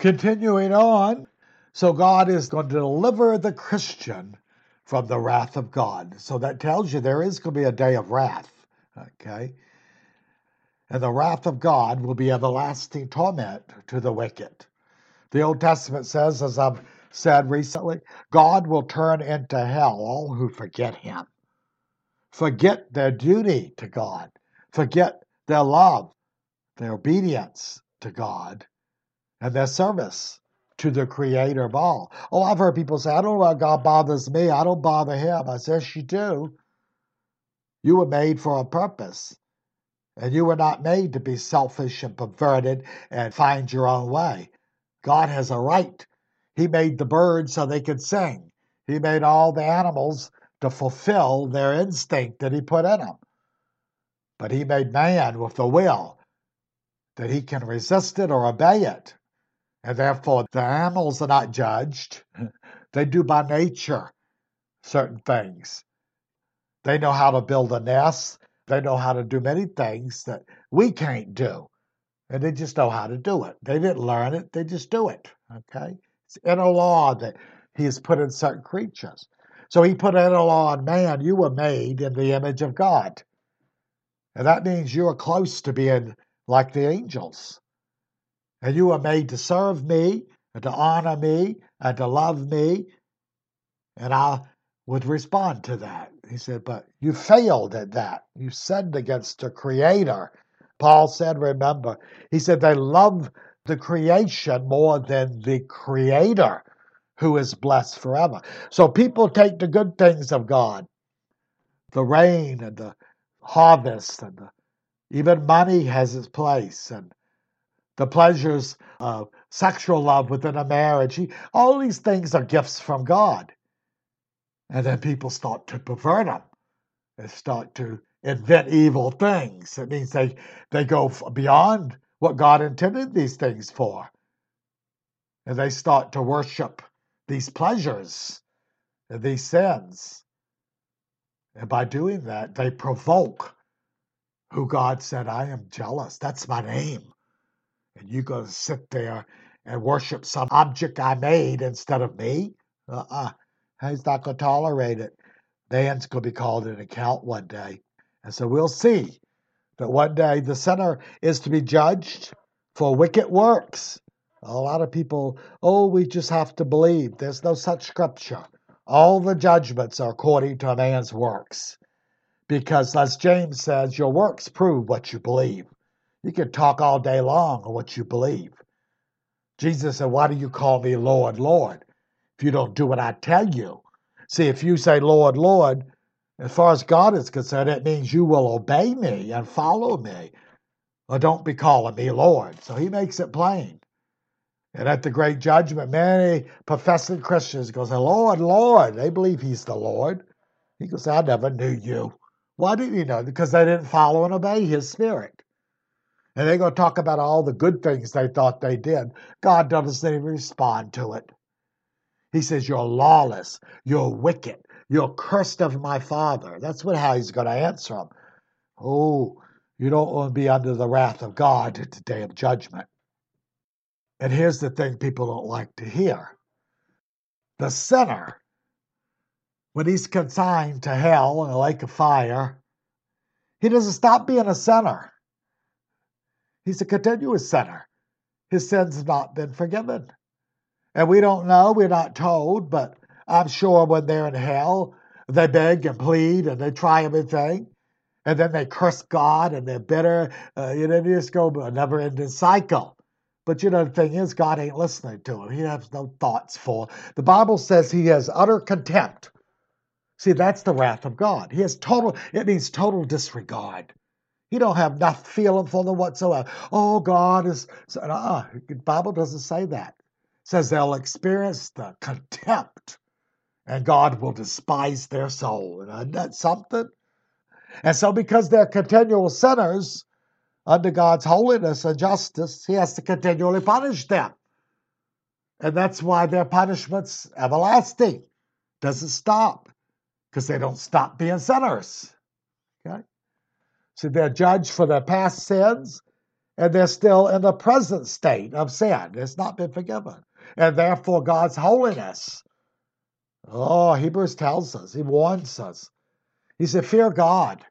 Continuing on, so God is going to deliver the Christian from the wrath of God. So that tells you there is going to be a day of wrath. Okay? And the wrath of God will be everlasting torment to the wicked. The Old Testament says, as I've said recently, God will turn into hell all who forget him, forget their duty to God, forget their love, their obedience to God, and their service to the creator of all. Oh, I've heard people say, I don't know why God bothers me. I don't bother him. I says, yes, you do. You were made for a purpose. And you were not made to be selfish and perverted and find your own way. God has a right. He made the birds so they could sing. He made all the animals to fulfill their instinct that He put in them. But He made man with the will that he can resist it or obey it. And therefore, the animals are not judged. They do by nature certain things. They know how to build a nest. They know how to do many things that we can't do. And they just know how to do it. They didn't learn it, they just do it. Okay? It's in a law that he has put in certain creatures. So he put in a law on man, you were made in the image of God. And that means you are close to being like the angels. And you were made to serve me and to honor me and to love me. And I would respond to that. He said, But you failed at that. You sinned against the Creator. Paul said, Remember, he said, they love the creation more than the Creator who is blessed forever. So people take the good things of God, the rain and the harvest, and the, even money has its place, and the pleasures of sexual love within a marriage. All these things are gifts from God. And then people start to pervert them and start to invent evil things. It means they, they go beyond what God intended these things for. And they start to worship these pleasures and these sins. And by doing that, they provoke who God said, I am jealous. That's my name and you go sit there and worship some object I made instead of me? Uh-uh. He's not going to tolerate it. Man's going to be called an account one day. And so we'll see that one day the sinner is to be judged for wicked works. A lot of people, oh, we just have to believe. There's no such scripture. All the judgments are according to a man's works. Because, as James says, your works prove what you believe. You can talk all day long on what you believe. Jesus said, Why do you call me Lord, Lord, if you don't do what I tell you? See, if you say, Lord, Lord, as far as God is concerned, it means you will obey me and follow me, or don't be calling me Lord. So he makes it plain. And at the great judgment, many professing Christians go say, Lord, Lord. They believe he's the Lord. He goes, I never knew you. Why didn't you know? Because they didn't follow and obey his spirit. And they're going to talk about all the good things they thought they did. God doesn't even respond to it. He says, You're lawless. You're wicked. You're cursed of my father. That's what how he's going to answer them. Oh, you don't want to be under the wrath of God at the day of judgment. And here's the thing people don't like to hear the sinner, when he's consigned to hell in a lake of fire, he doesn't stop being a sinner. He's a continuous sinner. His sins have not been forgiven. And we don't know, we're not told, but I'm sure when they're in hell, they beg and plead and they try everything. And then they curse God and they're bitter. Uh, you know, they just go a never ending cycle. But you know, the thing is, God ain't listening to him. He has no thoughts for. The Bible says he has utter contempt. See, that's the wrath of God. He has total, it means total disregard. He don't have enough feeling for them whatsoever. Oh, God is. Uh, the Bible doesn't say that. It says they'll experience the contempt, and God will despise their soul. And isn't that something? And so, because they're continual sinners under God's holiness and justice, He has to continually punish them. And that's why their punishment's everlasting. Doesn't stop because they don't stop being sinners. Okay? They're judged for their past sins and they're still in the present state of sin. It's not been forgiven. And therefore, God's holiness. Oh, Hebrews tells us, he warns us. He said, Fear God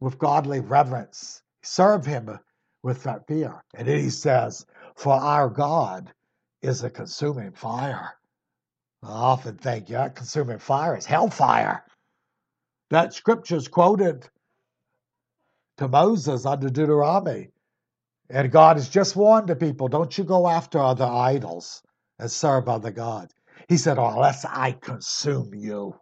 with godly reverence, serve him with that fear. And then he says, For our God is a consuming fire. I often think, yeah, consuming fire is hellfire. That scripture is quoted to Moses under Deuteronomy. And God has just warned the people don't you go after other idols and serve other gods. He said, oh, unless I consume you.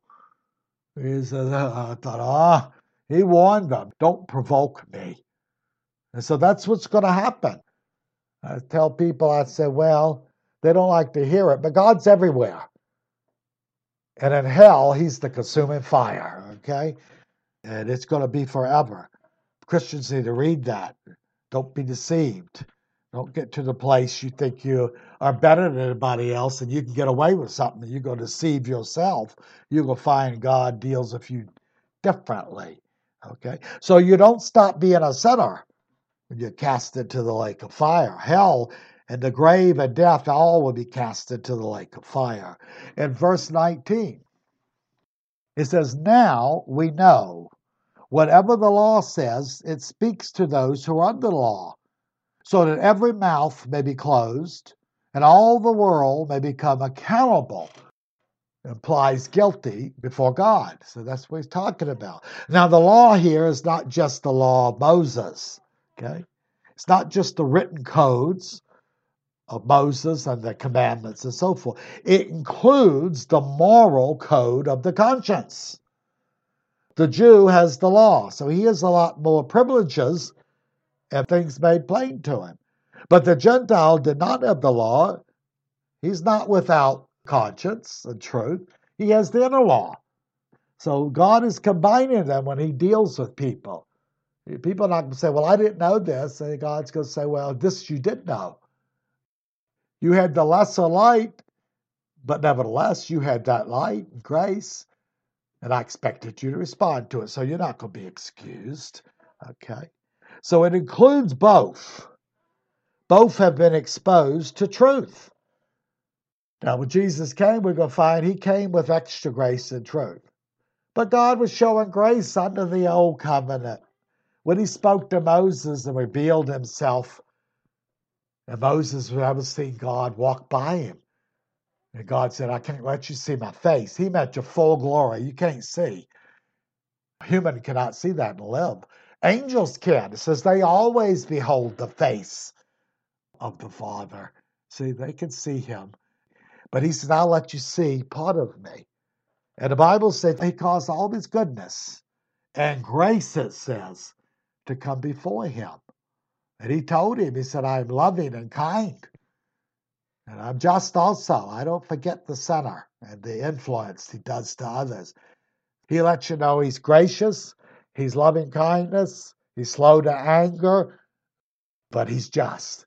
He said, I thought, he warned them, don't provoke me. And so that's what's going to happen. I tell people, I say, well, they don't like to hear it, but God's everywhere. And in hell, he's the consuming fire, okay? And it's going to be forever. Christians need to read that. Don't be deceived. Don't get to the place you think you are better than anybody else and you can get away with something. Going to deceive yourself. Going to find God deals with you differently. Okay? So you don't stop being a sinner when you're cast into the lake of fire. Hell and the grave and death all will be cast into the lake of fire. In verse 19, it says, Now we know Whatever the law says, it speaks to those who are under the law, so that every mouth may be closed and all the world may become accountable. Implies guilty before God. So that's what he's talking about. Now, the law here is not just the law of Moses, okay? It's not just the written codes of Moses and the commandments and so forth. It includes the moral code of the conscience the Jew has the law, so he has a lot more privileges and things made plain to him. But the Gentile did not have the law. He's not without conscience and truth. He has the inner law. So God is combining them when he deals with people. People are not going to say, Well, I didn't know this. And God's going to say, Well, this you did know. You had the lesser light, but nevertheless, you had that light and grace and I expected you to respond to it, so you're not going to be excused. Okay? So it includes both. Both have been exposed to truth. Now, when Jesus came, we're going to find he came with extra grace and truth. But God was showing grace under the old covenant. When he spoke to Moses and revealed himself, and Moses had never seen God walk by him. And God said, I can't let you see my face. He meant your full glory. You can't see. A Human cannot see that and live. Angels can. It says they always behold the face of the Father. See, they can see him. But he said, I'll let you see part of me. And the Bible says he caused all his goodness and grace, it says, to come before him. And he told him, he said, I am loving and kind. And I'm just also. I don't forget the center and the influence he does to others. He lets you know he's gracious, he's loving kindness, he's slow to anger, but he's just.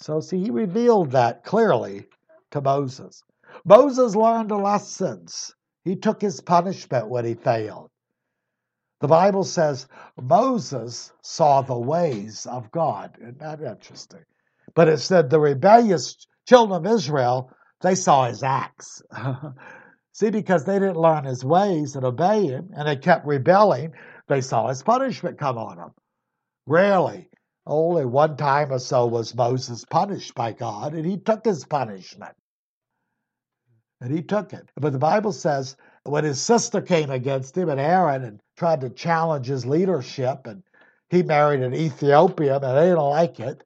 So, see, he revealed that clearly to Moses. Moses learned lessons. He took his punishment when he failed. The Bible says Moses saw the ways of God. Isn't that interesting? But it said the rebellious children of Israel, they saw his acts. See, because they didn't learn his ways and obey him, and they kept rebelling, they saw his punishment come on them. Rarely, only one time or so was Moses punished by God, and he took his punishment. And he took it. But the Bible says when his sister came against him and Aaron and tried to challenge his leadership, and he married an Ethiopian, and they didn't like it,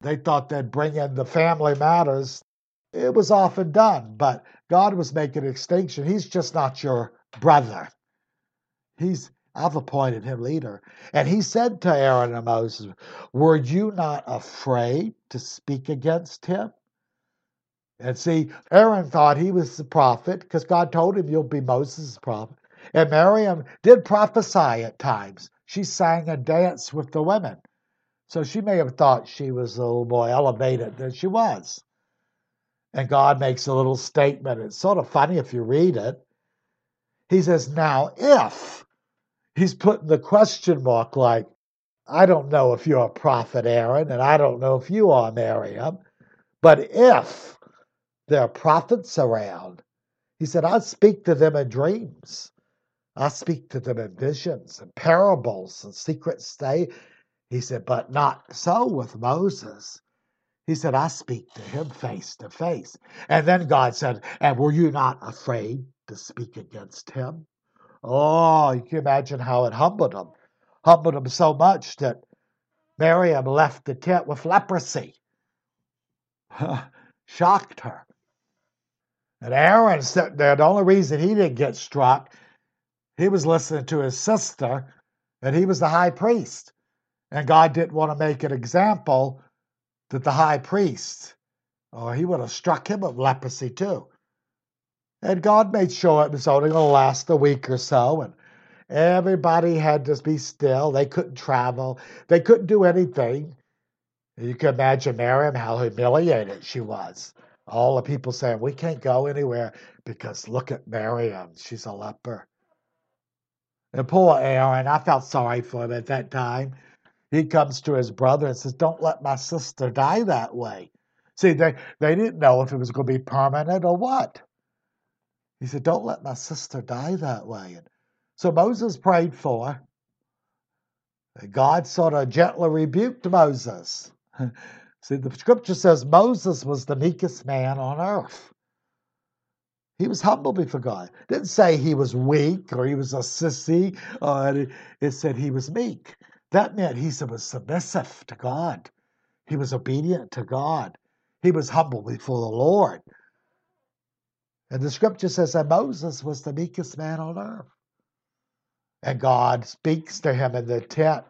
they thought they'd bring in the family matters. It was often done, but God was making a distinction. He's just not your brother. He's I've appointed him leader. And he said to Aaron and Moses, Were you not afraid to speak against him? And see, Aaron thought he was the prophet because God told him you'll be Moses' prophet. And Miriam did prophesy at times. She sang and danced with the women. So she may have thought she was a little more elevated than she was. And God makes a little statement. It's sort of funny if you read it. He says, Now, if he's putting the question mark like, I don't know if you're a prophet, Aaron, and I don't know if you are, Miriam, but if there are prophets around, he said, I speak to them in dreams. I speak to them in visions and parables and secret state. He said, but not so with Moses. He said, I speak to him face to face. And then God said, And were you not afraid to speak against him? Oh, you can imagine how it humbled him. Humbled him so much that Miriam left the tent with leprosy. Shocked her. And Aaron sitting there, the only reason he didn't get struck, he was listening to his sister, and he was the high priest. And God didn't want to make an example that the high priest, or he would have struck him with leprosy too. And God made sure it was only going to last a week or so, and everybody had to be still. They couldn't travel, they couldn't do anything. You can imagine Miriam how humiliated she was. All the people saying, We can't go anywhere because look at Miriam, she's a leper. And poor Aaron, I felt sorry for him at that time he comes to his brother and says, Don't let my sister die that way. See, they, they didn't know if it was going to be permanent or what. He said, Don't let my sister die that way. And so Moses prayed for her. God sort of gently rebuked Moses. See, the scripture says Moses was the meekest man on earth. He was humble before God. Didn't say he was weak or he was a sissy. Uh, or it said he was meek. That meant he was submissive to God. He was obedient to God. He was humble before the Lord. And the scripture says that Moses was the meekest man on earth. And God speaks to him in the tent.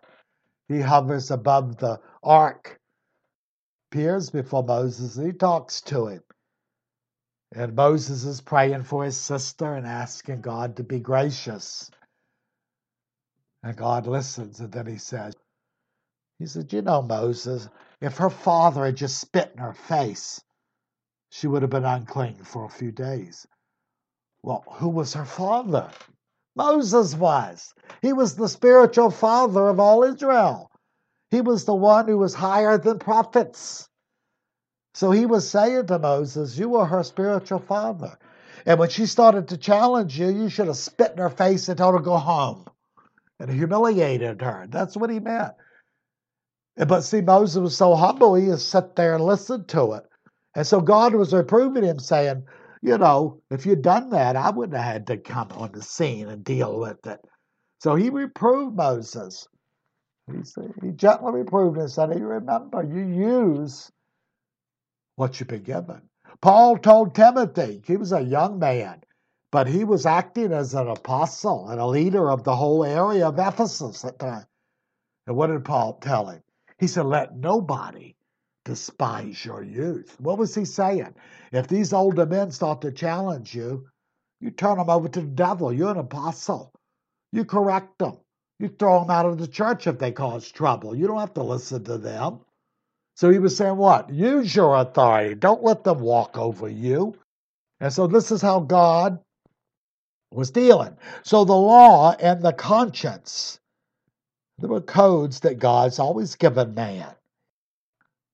He hovers above the ark, appears before Moses, and he talks to him. And Moses is praying for his sister and asking God to be gracious. And God listens, and then he says, He said, You know, Moses, if her father had just spit in her face, she would have been unclean for a few days. Well, who was her father? Moses was. He was the spiritual father of all Israel. He was the one who was higher than prophets. So he was saying to Moses, You were her spiritual father. And when she started to challenge you, you should have spit in her face and told her go home and humiliated her. That's what he meant. But see, Moses was so humble, he just sat there and listened to it. And so God was reproving him, saying, You know, if you'd done that, I wouldn't have had to come on the scene and deal with it. So he reproved Moses. He, said, he gently reproved him and said, You remember, you use what you've been given. Paul told Timothy, he was a young man, but he was acting as an apostle and a leader of the whole area of Ephesus at the time. And what did Paul tell him? He said, Let nobody despise your youth. What was he saying? If these older men start to challenge you, you turn them over to the devil. You're an apostle. You correct them. You throw them out of the church if they cause trouble. You don't have to listen to them. So he was saying, What? Use your authority. Don't let them walk over you. And so this is how God was dealing. So the law and the conscience, there were codes that God's always given man.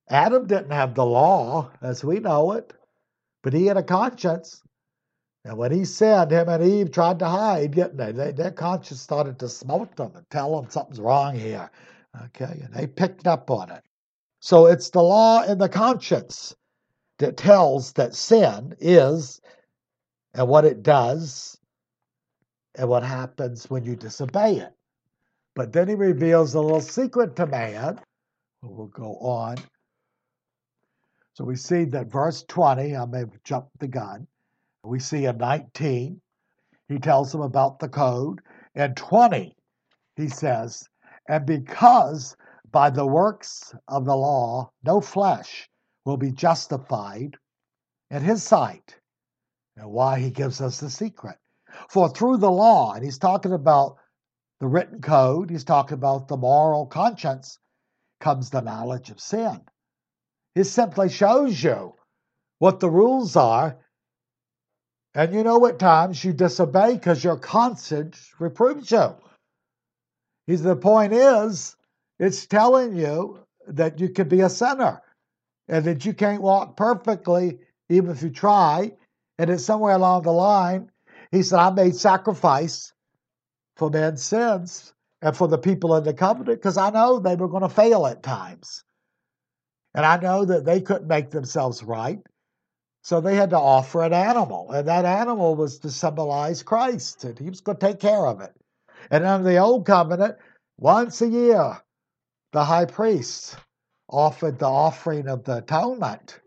Adam didn't have the law as we know it, but he had a conscience. And when he sinned, him and Eve tried to hide, didn't they? they their conscience started to smote them and tell them something's wrong here. Okay, and they picked up on it. So it's the law and the conscience that tells that sin is and what it does and what happens when you disobey it. But then he reveals a little secret to man. We'll go on. So we see that verse 20, I may have jumped the gun. We see in 19, he tells them about the code. In 20, he says, And because by the works of the law no flesh will be justified in his sight. And why he gives us the secret. For through the law, and he's talking about the written code, he's talking about the moral conscience, comes the knowledge of sin. It simply shows you what the rules are. And you know, at times you disobey because your conscience reproves you. He's, the point is, It's telling you that you could be a sinner and that you can't walk perfectly even if you try. And it's somewhere along the line, he said, I made sacrifice for men's sins and for the people in the covenant because I know they were going to fail at times. And I know that they couldn't make themselves right. So they had to offer an animal, and that animal was to symbolize Christ, and he was going to take care of it. And under the old covenant, once a year, the high priest offered the offering of the atonement,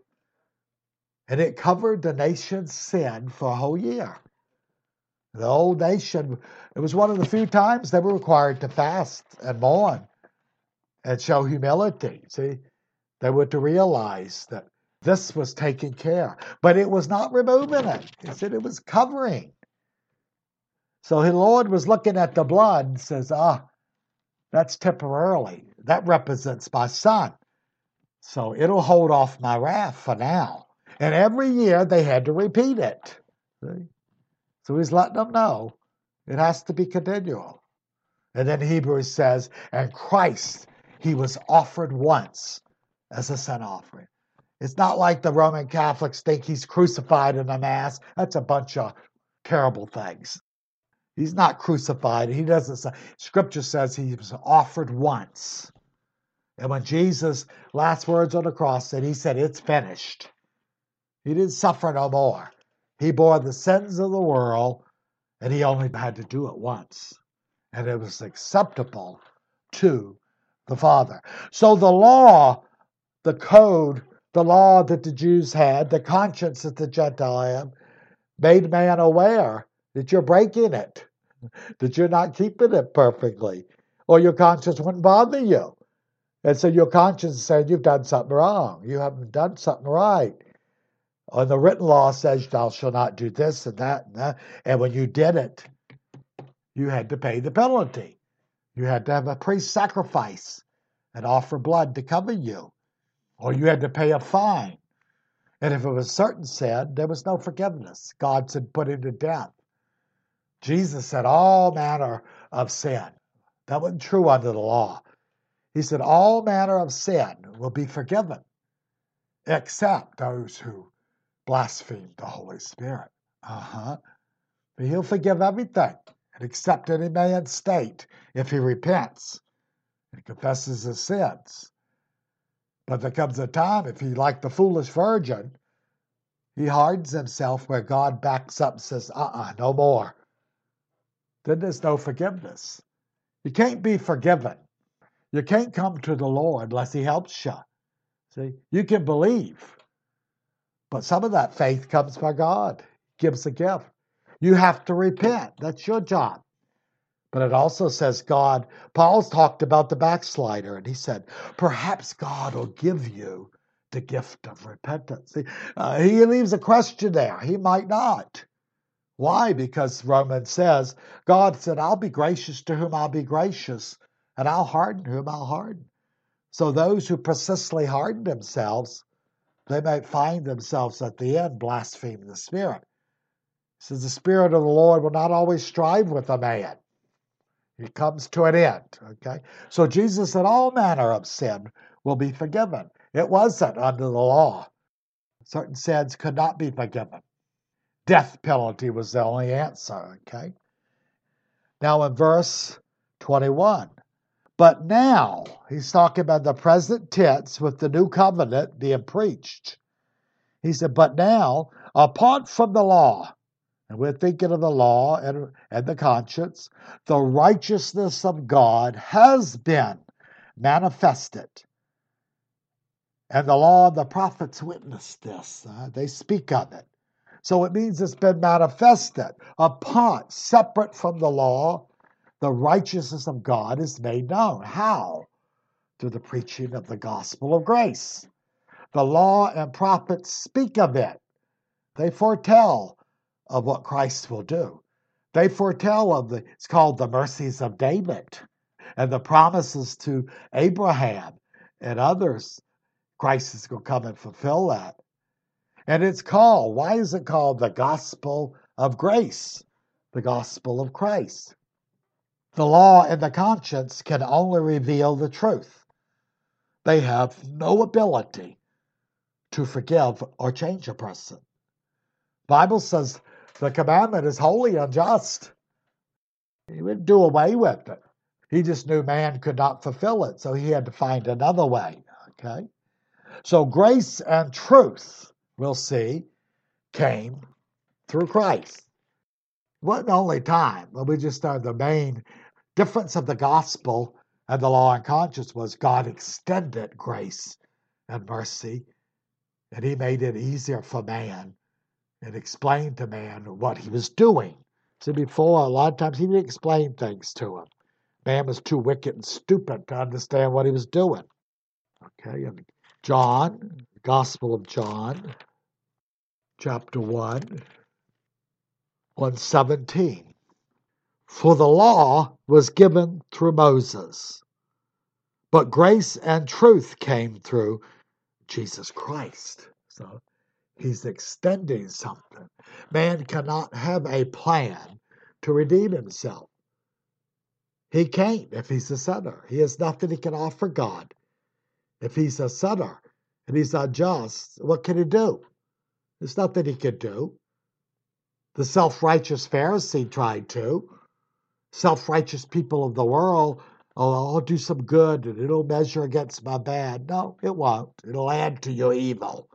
and it covered the nation's sin for a whole year. The old nation, it was one of the few times they were required to fast and mourn and show humility. See, they were to realize that this was taking care, but it was not removing it. He said it was covering. So the Lord was looking at the blood and says, Ah, that's temporarily. That represents my son. So it'll hold off my wrath for now. And every year they had to repeat it. See? So he's letting them know it has to be continual. And then Hebrews says, and Christ, he was offered once as a sin offering. It's not like the Roman Catholics think he's crucified in the Mass. That's a bunch of terrible things. He's not crucified. He doesn't say. Scripture says he was offered once. And when Jesus' last words on the cross said, he said, It's finished. He didn't suffer no more. He bore the sins of the world, and he only had to do it once. And it was acceptable to the Father. So the law, the code, the law that the Jews had, the conscience that the Gentile had, made man aware that you're breaking it, that you're not keeping it perfectly, or your conscience wouldn't bother you. And so your conscience saying you've done something wrong. You haven't done something right. And the written law says thou shalt not do this and that and that. And when you did it, you had to pay the penalty. You had to have a priest sacrifice and offer blood to cover you, or you had to pay a fine. And if it was certain sin, there was no forgiveness. God said, put him to death. Jesus said, all manner of sin. That wasn't true under the law. He said, all manner of sin will be forgiven, except those who blasphemed the Holy Spirit. Uh huh. But he'll forgive everything and accept any man's state if he repents and confesses his sins. But there comes a time, if he, like the foolish virgin, he hardens himself where God backs up and says, uh uh-uh, uh no more. Then there's no forgiveness. You can't be forgiven. You can't come to the Lord unless he helps you. See, you can believe but some of that faith comes by God, gives a gift. You have to repent. That's your job. But it also says God, Paul's talked about the backslider, and he said, perhaps God will give you the gift of repentance. Uh, he leaves a question there. He might not. Why? Because Romans says, God said, I'll be gracious to whom I'll be gracious, and I'll harden whom I'll harden. So those who persistently harden themselves they might find themselves at the end blaspheming the Spirit. He says, The Spirit of the Lord will not always strive with a man. It comes to an end. Okay? So Jesus said all manner of sin will be forgiven. It wasn't under the law. Certain sins could not be forgiven. Death penalty was the only answer. Okay? Now in verse 21, but now, he's talking about the present tense with the new covenant being preached. He said, But now, apart from the law, and we're thinking of the law and, and the conscience, the righteousness of God has been manifested. And the law and the prophets witness this, uh, they speak of it. So it means it's been manifested apart, separate from the law the righteousness of God is made known. How? Through the preaching of the gospel of grace. The law and prophets speak of it, they foretell of what Christ will do. They foretell of the, it's called the mercies of David and the promises to Abraham and others. Christ is going to come and fulfill that. And it's called, why is it called the gospel of grace? The gospel of Christ. The law and the conscience can only reveal the truth. They have no ability to forgive or change a person. Bible says the commandment is holy and just. He wouldn't do away with it. He just knew man could not fulfill it, so he had to find another way. Okay? So grace and truth, we'll see, came through Christ. It wasn't only time. Well, we just started the main difference of the gospel and the law and conscience was God extended grace and mercy, and he made it easier for man and explained to man what he was doing. See, before, a lot of times he didn't explain things to him. Man was too wicked and stupid to understand what he was doing. Okay, and John, Gospel of John, chapter 1, 117. For the law was given through Moses, but grace and truth came through Jesus Christ. So he's extending something. Man cannot have a plan to redeem himself. He can't if he's a sinner. He has nothing he can offer God. If he's a sinner and he's unjust, what can he do? There's nothing he can do. The self righteous Pharisee tried to. Self righteous people of the world, oh, I'll do some good and it'll measure against my bad. No, it won't. It'll add to your evil.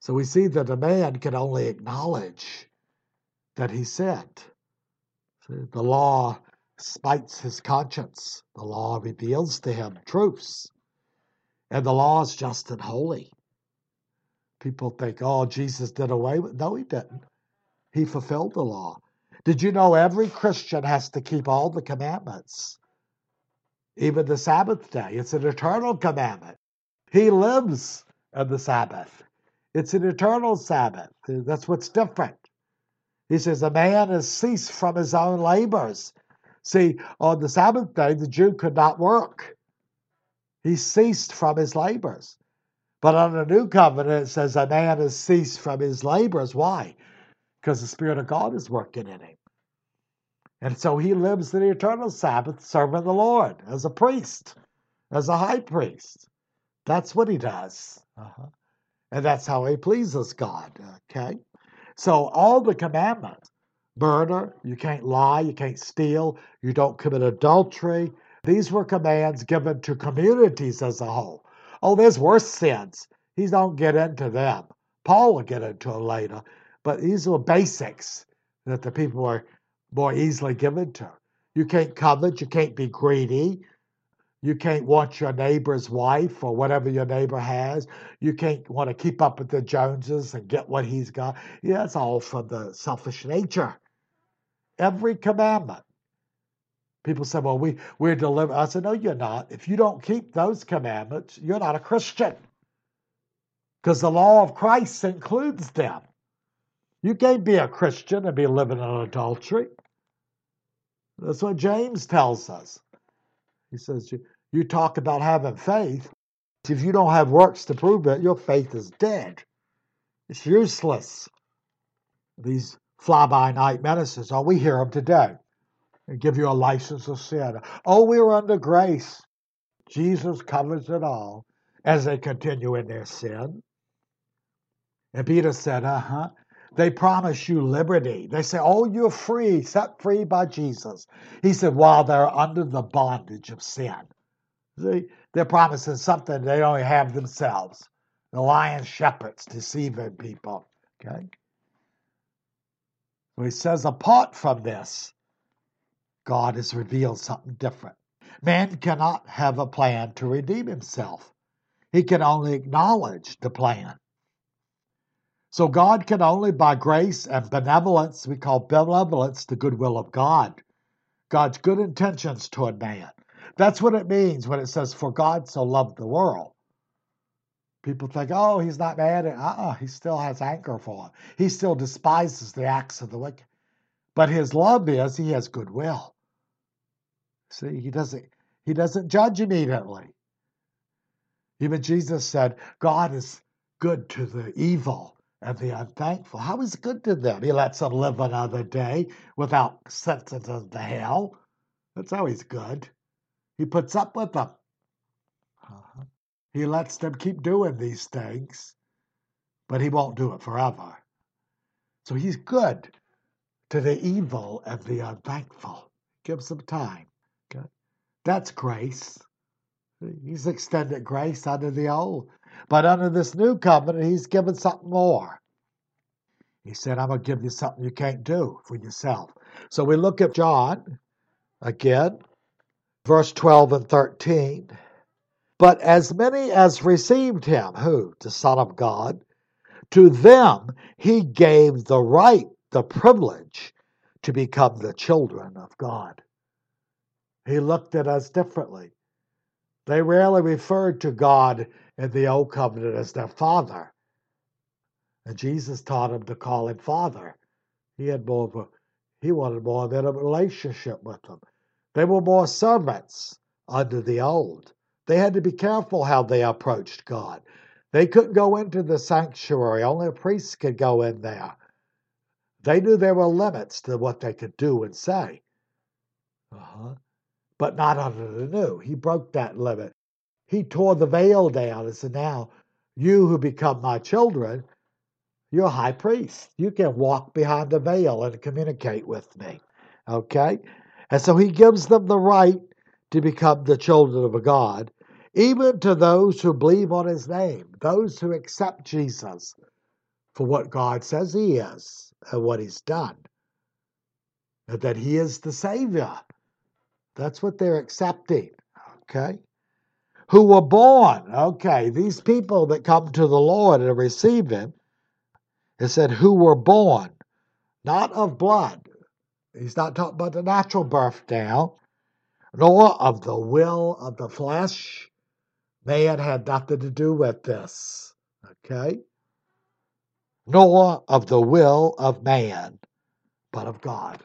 So we see that a man can only acknowledge that he sinned. The law spites his conscience. The law reveals to him truths. And the law is just and holy. People think, oh, Jesus did away with No, he didn't. He fulfilled the law. Did you know every Christian has to keep all the commandments? Even the Sabbath day. It's an eternal commandment. He lives in the Sabbath. It's an eternal Sabbath. That's what's different. He says, A man has ceased from his own labors See, on the Sabbath day, the Jew could not work. He ceased from his labors. But on the new covenant, it says a man has ceased from his labors. Why? Because the Spirit of God is working in him. And so he lives the eternal Sabbath serving the Lord as a priest, as a high priest. That's what he does. Uh-huh. And that's how he pleases God. Okay? So all the commandments murder, you can't lie, you can't steal, you don't commit adultery. These were commands given to communities as a whole. Oh, there's worse sins. He don't get into them. Paul will get into later. But these are basics that the people are more easily given to. You can't covet, you can't be greedy, you can't want your neighbor's wife or whatever your neighbor has. You can't want to keep up with the Joneses and get what he's got. Yeah, it's all from the selfish nature every commandment. People say, well, we, we're delivered. I said, no, you're not. If you don't keep those commandments, you're not a Christian. Because the law of Christ includes them. You can't be a Christian and be living in adultery. That's what James tells us. He says, you, you talk about having faith. If you don't have works to prove it, your faith is dead. It's useless. These fly by night medicines. Oh, we hear them today. They give you a license of sin. Oh, we're under grace. Jesus covers it all as they continue in their sin. And Peter said, uh huh. They promise you liberty. They say, oh, you're free, set free by Jesus. He said, while they're under the bondage of sin. See, they're promising something they only have themselves. The lion shepherds deceiving people. Okay? So he says, apart from this, God has revealed something different. Man cannot have a plan to redeem himself, he can only acknowledge the plan. So God can only, by grace and benevolence, we call benevolence the goodwill of God, God's good intentions toward man. That's what it means when it says, For God so loved the world. People think, oh, he's not mad uh-uh, he still has anger for him. He still despises the acts of the wicked. But his love is he has goodwill. See, he doesn't he doesn't judge immediately. Even Jesus said, God is good to the evil and the unthankful. How is good to them? He lets them live another day without sentences to hell. That's always good. He puts up with them. Uh-huh. He lets them keep doing these things, but he won't do it forever. So he's good to the evil and the unthankful. Gives them time. Okay? That's grace. He's extended grace under the old. But under this new covenant, he's given something more. He said, I'm going to give you something you can't do for yourself. So we look at John again, verse 12 and 13. But as many as received him, who? The Son of God, to them he gave the right, the privilege to become the children of God. He looked at us differently. They rarely referred to God in the Old Covenant as their Father. And Jesus taught them to call him Father. He had more of a, he wanted more than a relationship with them. They were more servants under the old. They had to be careful how they approached God. They couldn't go into the sanctuary, only a priest could go in there. They knew there were limits to what they could do and say. Uh-huh. But not under the new. He broke that limit. He tore the veil down and said, Now, you who become my children, you're a high priest. You can walk behind the veil and communicate with me. Okay? And so he gives them the right to become the children of a God, even to those who believe on his name, those who accept Jesus for what God says he is and what he's done, and that he is the Savior. That's what they're accepting. Okay? Who were born. Okay, these people that come to the Lord and receive him, it said, who were born, not of blood. He's not talking about the natural birth now, nor of the will of the flesh. Man had nothing to do with this. Okay? Nor of the will of man, but of God.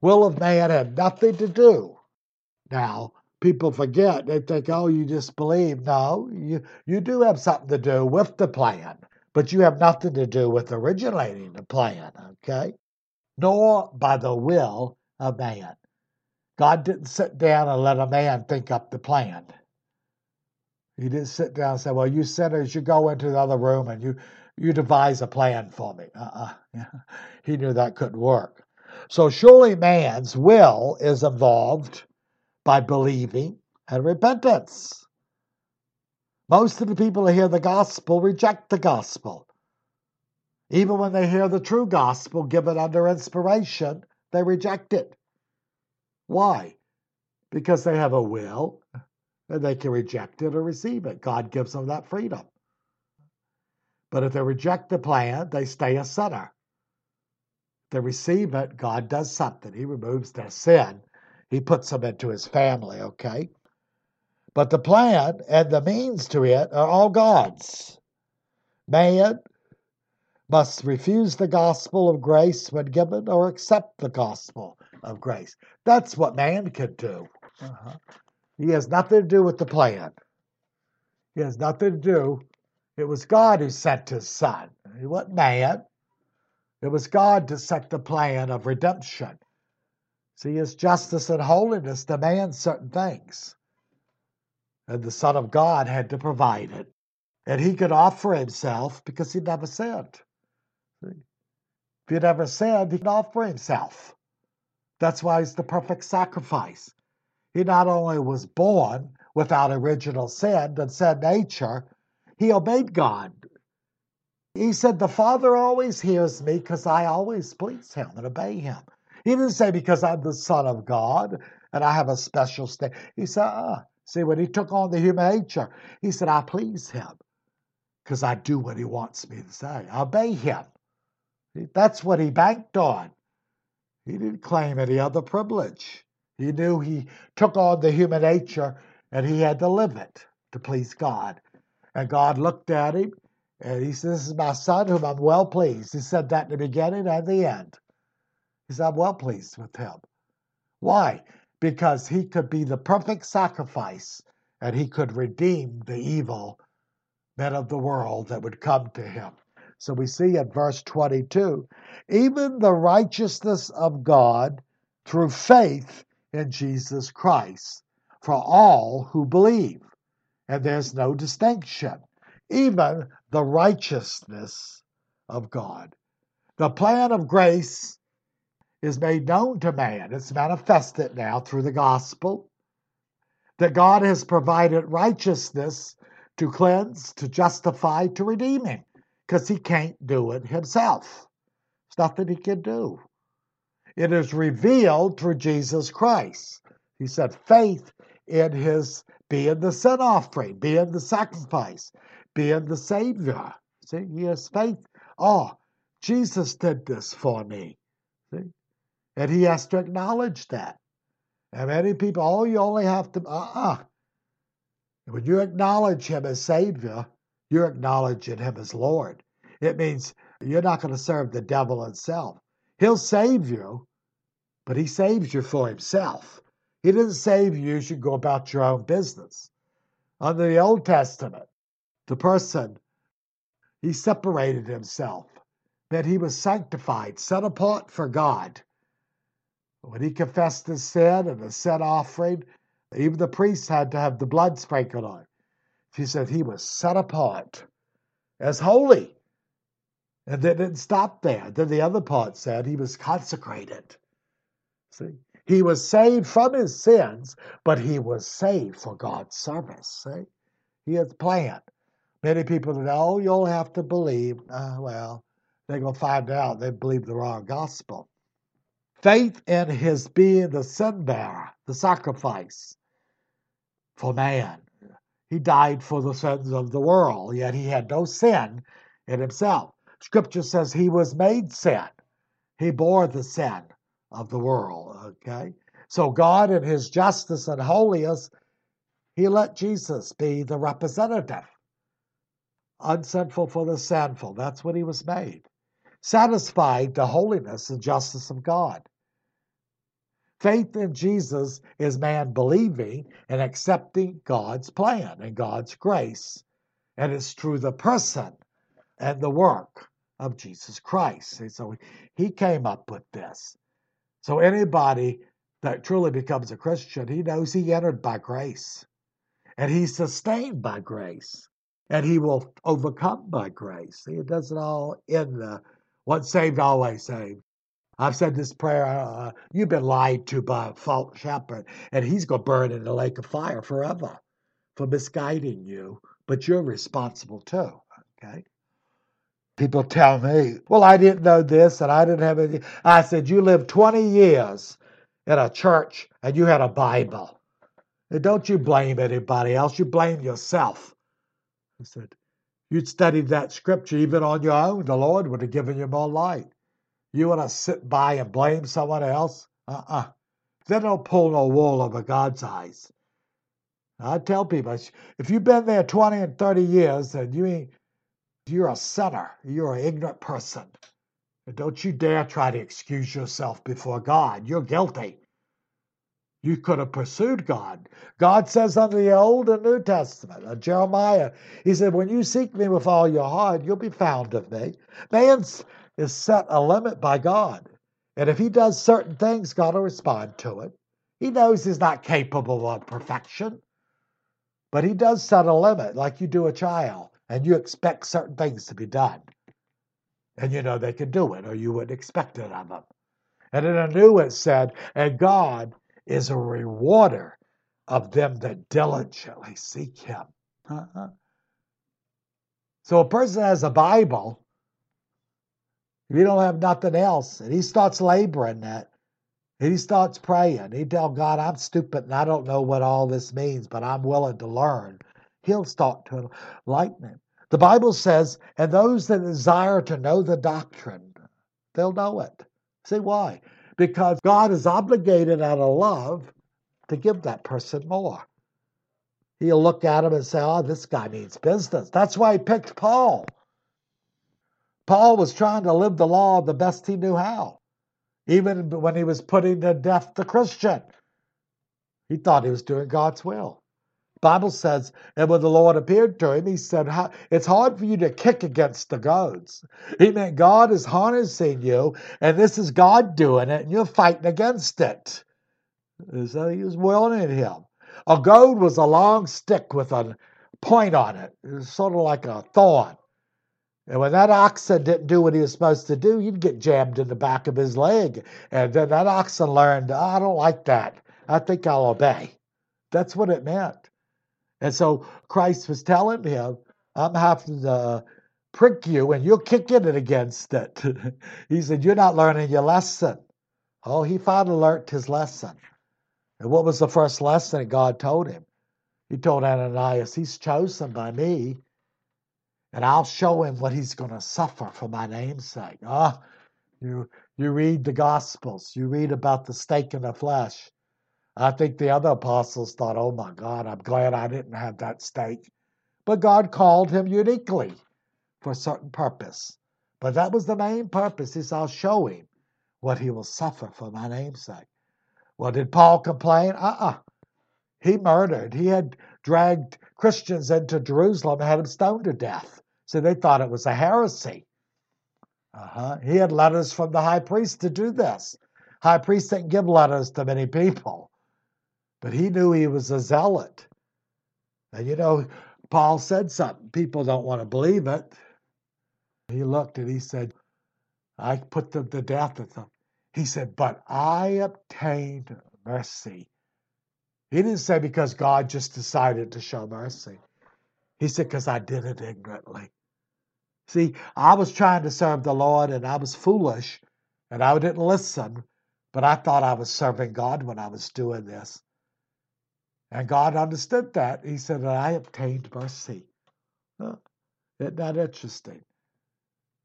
Will of man had nothing to do. Now, people forget. They think, oh, you just believe. No, you, you do have something to do with the plan, but you have nothing to do with originating the plan, okay? Nor by the will of man. God didn't sit down and let a man think up the plan. He didn't sit down and say, Well, you sinners, you go into the other room and you, you devise a plan for me. Uh-uh. he knew that couldn't work. So surely man's will is involved by believing and repentance. Most of the people who hear the gospel reject the gospel. Even when they hear the true gospel given under inspiration, they reject it. Why? Because they have a will and they can reject it or receive it. God gives them that freedom. But if they reject the plan, they stay a sinner. If they receive it, God does something. He removes their sin, He puts them into His family, okay? But the plan and the means to it are all God's. Man must refuse the gospel of grace when given or accept the gospel of grace. That's what man can do. Uh-huh. He has nothing to do with the plan. He has nothing to do. It was God who sent his son. He wasn't man. It was God to set the plan of redemption. See, his justice and holiness demand certain things. And the Son of God had to provide it. And he could offer himself because he never sinned. If he never sinned, he could offer himself. That's why he's the perfect sacrifice. He not only was born without original sin and sin nature, he obeyed God. He said, The Father always hears me because I always please him and obey him. He didn't say because I'm the Son of God and I have a special state. He said, uh, see, when he took on the human nature, he said, I please him because I do what he wants me to say. I obey him. That's what he banked on. He didn't claim any other privilege. He knew he took on the human nature and he had to live it to please God. And God looked at him and he said, This is my son whom I'm well pleased. He said that in the beginning and the end. He said, I'm well pleased with him. Why? Because he could be the perfect sacrifice and he could redeem the evil men of the world that would come to him. So we see in verse 22 even the righteousness of God through faith in Jesus Christ for all who believe. And there's no distinction, even the righteousness of God. The plan of grace is made known to man, it's manifested now through the gospel. That God has provided righteousness to cleanse, to justify, to redeem him, because he can't do it himself. There's nothing he can do. It is revealed through Jesus Christ. He said, faith in his being the sin offering, being the sacrifice, being the Savior. See, he has faith. Oh, Jesus did this for me. See? And he has to acknowledge that. And many people, oh, you only have to, uh uh-uh. uh When you acknowledge him as Savior, you're acknowledging him as Lord. It means you're not going to serve the devil himself. He'll save you, but he saves you for himself. He doesn't save you, you go about your own business. Under the Old Testament, the person, he separated himself, that he was sanctified, set apart for God. When he confessed his sin and the sin offering, even the priests had to have the blood sprinkled on. He said he was set apart as holy. And they didn't stop there. Then the other part said he was consecrated. See? He was saved from his sins, but he was saved for God's service. See? He has planned. Many people say, oh, you'll have to believe. Uh, well, they're going to find out they believe the wrong gospel. Faith in his being the sin bearer, the sacrifice for man. He died for the sins of the world, yet he had no sin in himself. Scripture says he was made sin. He bore the sin of the world. Okay? So God in his justice and holiness, he let Jesus be the representative. Unsinful for the sinful. That's what he was made. Satisfied the holiness and justice of God. Faith in Jesus is man believing and accepting God's plan and God's grace. And it's through the person and the work of Jesus Christ. And so he came up with this. So anybody that truly becomes a Christian, he knows he entered by grace and he's sustained by grace and he will overcome by grace. It all in the once saved, always saved. I've said this prayer. Uh, you've been lied to by a false shepherd, and he's going to burn in the lake of fire forever for misguiding you. But you're responsible too. Okay. People tell me, well, I didn't know this and I didn't have anything. I said, you lived 20 years in a church and you had a Bible. And don't you blame anybody else, you blame yourself. I said, you'd studied that scripture even on your own, the Lord would have given you more light. You want to sit by and blame someone else? Uh uh-uh. uh. They don't pull no wool over God's eyes. I tell people, if you've been there 20 and 30 years and you ain't you're a sinner. You're an ignorant person. And don't you dare try to excuse yourself before God. You're guilty. You could have pursued God. God says under the Old and New Testament, uh, Jeremiah, He said, When you seek me with all your heart, you'll be found of me. Man is set a limit by God. And if he does certain things, God will respond to it. He knows he's not capable of perfection, but he does set a limit like you do a child and you expect certain things to be done. And you know they can do it, or you wouldn't expect it of them. And in a new it said, and God is a rewarder of them that diligently seek him. Uh-huh. So a person has a Bible, if you don't have nothing else, and he starts laboring that, and he starts praying, he tell God, I'm stupid and I don't know what all this means, but I'm willing to learn he'll start to enlighten him. The Bible says, and those that desire to know the doctrine, they'll know it. See why? Because God is obligated out of love to give that person more. He'll look at him and say, Oh, this guy means business. That's why he picked Paul. Paul was trying to live the law the best he knew how, even when he was putting to death the Christian. He thought he was doing God's will. Bible says, and when the Lord appeared to him, he said, It's hard for you to kick against the goads. He meant God is harnessing you, and this is God doing it, and you're fighting against it. So he was warning him. A goad was a long stick with a point on it. It was sort of like a thorn. And when that oxen didn't do what he was supposed to do, he'd get jammed in the back of his leg. And then that oxen learned, oh, I don't like that. I think I'll obey. That's what it meant. And so Christ was telling him, I'm having to prick you and you're kicking it against it. he said, You're not learning your lesson. Oh, he finally learned his lesson. And what was the first lesson God told him? He told Ananias, He's chosen by me and I'll show him what he's going to suffer for my name's sake. Ah, oh, you you read the Gospels, you read about the stake in the flesh. I think the other apostles thought, "Oh my God, I'm glad I didn't have that stake," but God called him uniquely for a certain purpose. But that was the main purpose: is I'll show him what he will suffer for my name's sake. Well, did Paul complain? Uh-uh. He murdered. He had dragged Christians into Jerusalem and had them stoned to death. So they thought it was a heresy. Uh-huh. He had letters from the high priest to do this. High priest didn't give letters to many people, but he knew he was a zealot. And you know, Paul said something. People don't want to believe it. He looked and he said, I put them to death at them. He said, But I obtained mercy. He didn't say because God just decided to show mercy. He said, Because I did it ignorantly. See, I was trying to serve the Lord and I was foolish and I didn't listen, but I thought I was serving God when I was doing this. And God understood that. He said, I obtained mercy. Huh? Isn't that interesting?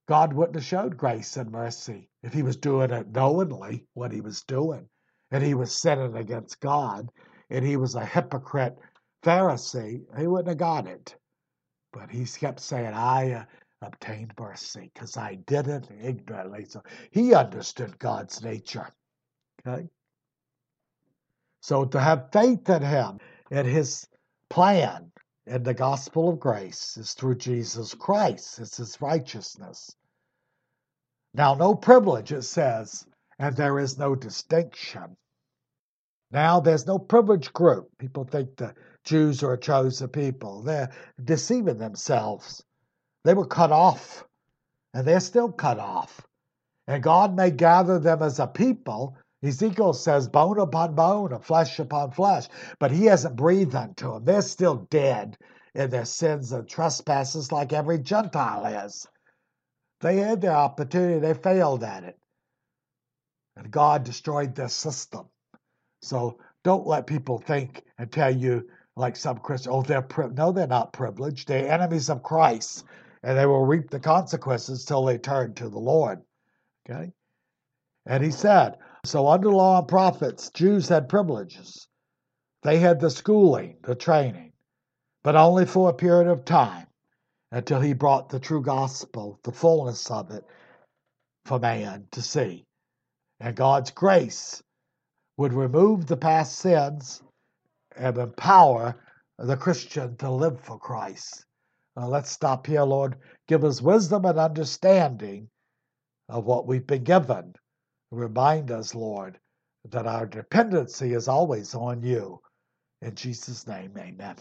God wouldn't have showed grace and mercy if he was doing it knowingly what he was doing. And he was sinning against God and he was a hypocrite Pharisee, he wouldn't have got it. But he kept saying, I uh, obtained mercy because I did it ignorantly. So he understood God's nature. Okay? So to have faith in him, in his plan, in the gospel of grace, is through Jesus Christ. It's his righteousness. Now, no privilege, it says, and there is no distinction. Now, there's no privileged group. People think the Jews are a chosen people. They're deceiving themselves. They were cut off, and they're still cut off. And God may gather them as a people. Ezekiel says, bone upon bone and flesh upon flesh. But he hasn't breathed unto them. They're still dead in their sins and trespasses like every Gentile is. They had their opportunity, they failed at it. And God destroyed their system. So don't let people think and tell you like some Christians, oh, they're pri-. no, they're not privileged. They're enemies of Christ, and they will reap the consequences till they turn to the Lord. Okay, and he said, so under law and prophets, Jews had privileges. They had the schooling, the training, but only for a period of time until he brought the true gospel, the fullness of it, for man to see. And God's grace would remove the past sins and empower the Christian to live for Christ. Uh, let's stop here, Lord. Give us wisdom and understanding of what we've been given. Remind us, Lord, that our dependency is always on you. In Jesus' name, amen.